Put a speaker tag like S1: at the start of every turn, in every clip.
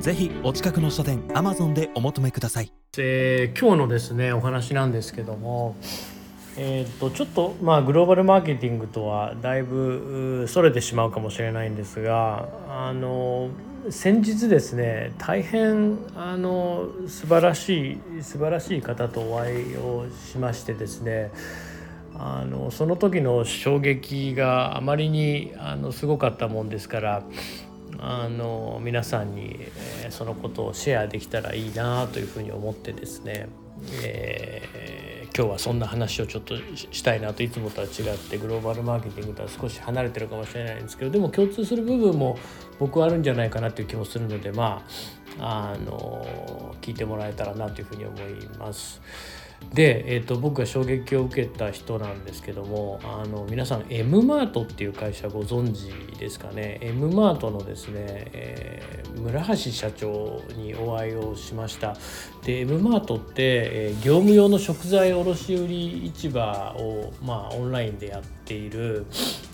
S1: ぜひお近くの書店アマゾンでお求めください、
S2: えー、今日のですねお話なんですけどもえーと、ちょっと、まあ、グローバルマーケティングとはだいぶそれてしまうかもしれないんですがあの先日ですね大変あの素晴らしい素晴らしい方とお会いをしましてですねあのその時の衝撃があまりにあのすごかったもんですからあの皆さんに、え、そのことをシェアできたらいいなというふうに思ってですね、えー、今日はそんな話をちょっとしたいなといつもとは違ってグローバルマーケティングとは少し離れてるかもしれないんですけどでも共通する部分も僕はあるんじゃないかなという気もするのでまああの聞いてもらえたらなというふうに思います。で、えーと、僕が衝撃を受けた人なんですけどもあの皆さん M マートっていう会社ご存知ですかね？M マートのですね、えー、村橋社長にお会いをしました。で M マートって、えー、業務用の食材卸売市場を、まあ、オンラインでやっている、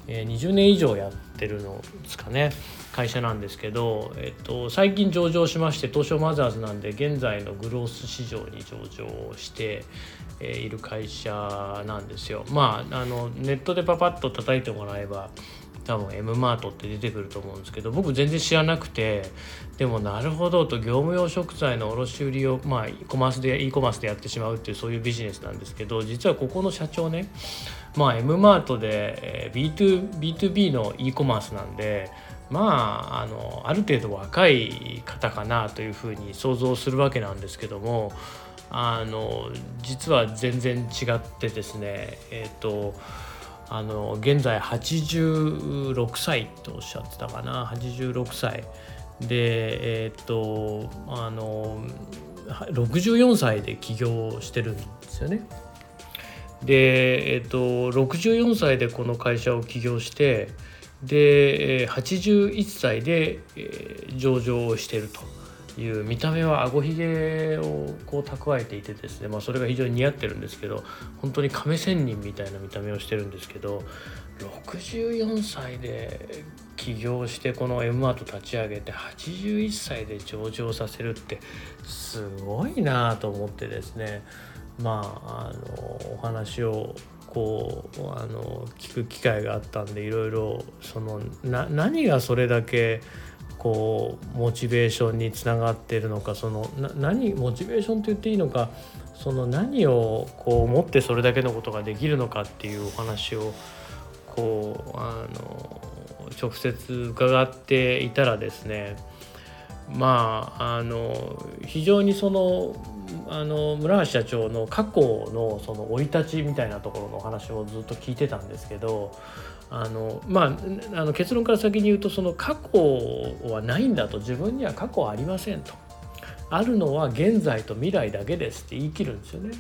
S2: えー、20年以上やっててるのですかね会社なんですけど、えっと、最近上場しまして東証マザーズなんで現在のグロース市場に上場して、えー、いる会社なんですよ。まああのネットでパパッと叩いてもらえば多分 M マートって出てくると思うんですけど僕全然知らなくてでもなるほどと業務用食材の卸売をまあコマースで e コマースでやってしまうっていうそういうビジネスなんですけど実はここの社長ねまあ M マートで B2, B2B の e コマースなんでまああのある程度若い方かなというふうに想像するわけなんですけどもあの実は全然違ってですねえっ、ー、とあの現在86歳とおっしゃってたかな。86歳。でえっ、とあの64歳で起業してるんですよね。でえっ、と64歳でこの会社を起業してで81歳で上場をしてると。いう見た目はあごひげをこう蓄えていてですね、まあ、それが非常に似合ってるんですけど本当に亀仙人みたいな見た目をしてるんですけど64歳で起業してこの M アート立ち上げて81歳で上場させるってすごいなと思ってですね。まああのお話をこうあの聞く機会があったんでいろいろそのな何がそれだけこうモチベーションにつながってるのかそのな何モチベーションと言っていいのかその何をこう思ってそれだけのことができるのかっていうお話をこうあの直接伺っていたらですねまああの非常にそのあの村橋社長の過去のその生い立ちみたいなところのお話をずっと聞いてたんですけどあのまああの結論から先に言うとその過去はないんだと自分には過去はありませんとあるのは現在と未来だけですって言い切るんですよね。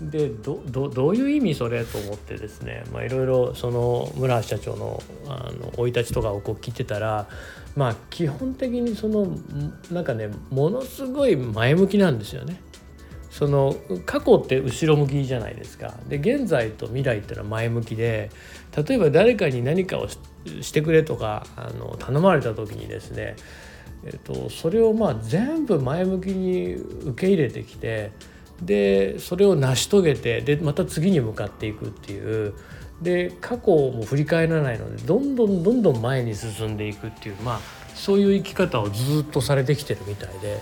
S2: でどどういう意味それと思ってですねいろいろその村橋社長の生い立ちとかをこう聞いてたらまあ基本的にそのなんかねものすごい前向きなんですよね。その過去って後ろ向きじゃないですか。で現在と未来っていうのは前向きで例えば誰かに何かをしてくれとかあの頼まれた時にですね、えっと、それをまあ全部前向きに受け入れてきてでそれを成し遂げてでまた次に向かっていくっていうで過去も振り返らないのでどんどんどんどん前に進んでいくっていうまあそういう生き方をずっとされてきてるみたいで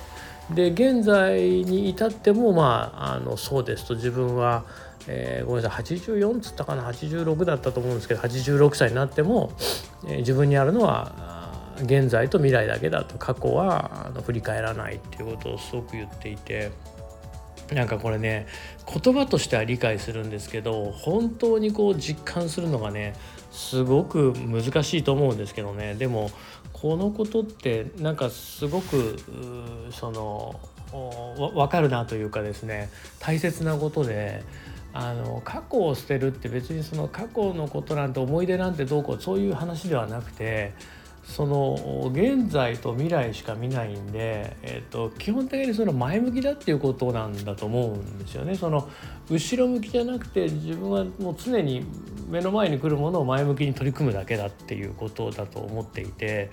S2: で現在に至ってもまああのそうですと自分は、えー、ごめんなさい84っつったかな86だったと思うんですけど86歳になっても、えー、自分にあるのは現在と未来だけだと過去はあの振り返らないっていうことをすごく言っていて。なんかこれね言葉としては理解するんですけど本当にこう実感するのがねすごく難しいと思うんですけどね。でもこのことってなんかすごくその分かるなというかですね大切なことであの過去を捨てるって別にその過去のことなんて思い出なんてどうこうそういう話ではなくてその現在と未来しか見ないんで、えーと、基本的にその前向きだっていうことなんだと思うんですよね。その後ろ向きじゃなくて自分はもう常に目の前に来るものを前向きに取り組むだけだっていうことだと思っていて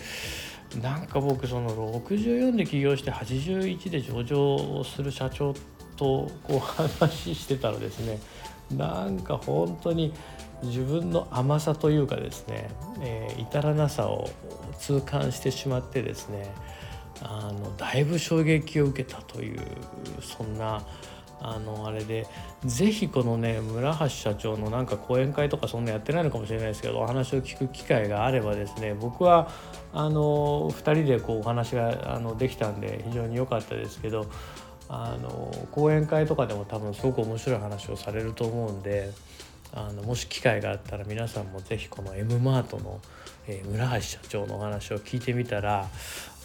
S2: なんか僕その64で起業して81で上場する社長とこう話してたらですねなんか本当に自分の甘さというかですね、えー、至らなさを痛感してしまってですねあのだいぶ衝撃を受けたというそんなあのあれで是非このね村橋社長のなんか講演会とかそんなやってないのかもしれないですけどお話を聞く機会があればですね僕はあの2人でこうお話があのできたんで非常に良かったですけどあの講演会とかでも多分すごく面白い話をされると思うんで。あのもし機会があったら皆さんも是非この M マートの、えー、村橋社長のお話を聞いてみたら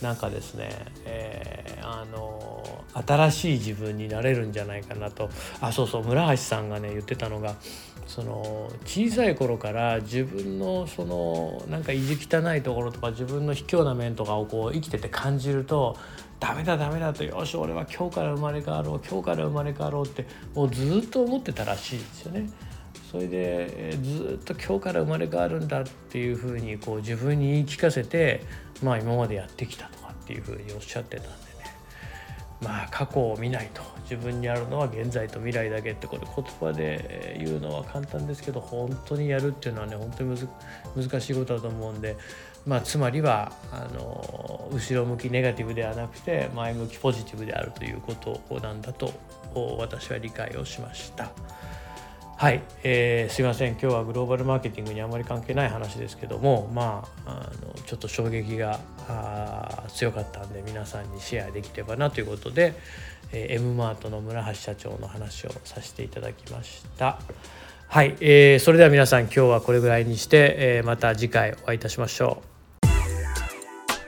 S2: なんかですね、えー、あの新しい自分になれるんじゃないかなとあそうそう村橋さんがね言ってたのがその小さい頃から自分のそのなんか意地汚いところとか自分の卑怯な面とかをこう生きてて感じるとダメだダメだとよし俺は今日から生まれ変わろう今日から生まれ変わろうってもうずっと思ってたらしいですよね。それでずっと今日から生まれ変わるんだっていうふうにこう自分に言い聞かせてまあ今までやってきたとかっていうふうにおっしゃってたんでねまあ過去を見ないと自分にあるのは現在と未来だけってこれ言葉で言うのは簡単ですけど本当にやるっていうのはね本当に難しいことだと思うんでまあつまりはあの後ろ向きネガティブではなくて前向きポジティブであるということなんだと私は理解をしました。はい、えー、すいません。今日はグローバルマーケティングにあまり関係ない話ですけどもまああのちょっと衝撃が強かったんで皆さんにシェアできればなということで、えー、M マートの村橋社長の話をさせていただきました。はい、えー、それでは皆さん今日はこれぐらいにして、えー、また次回お会いいたしましょう。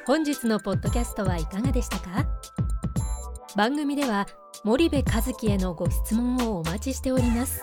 S3: 本日のポッドキャストはいかがでしたか？番組では森部和樹へのご質問をお待ちしております。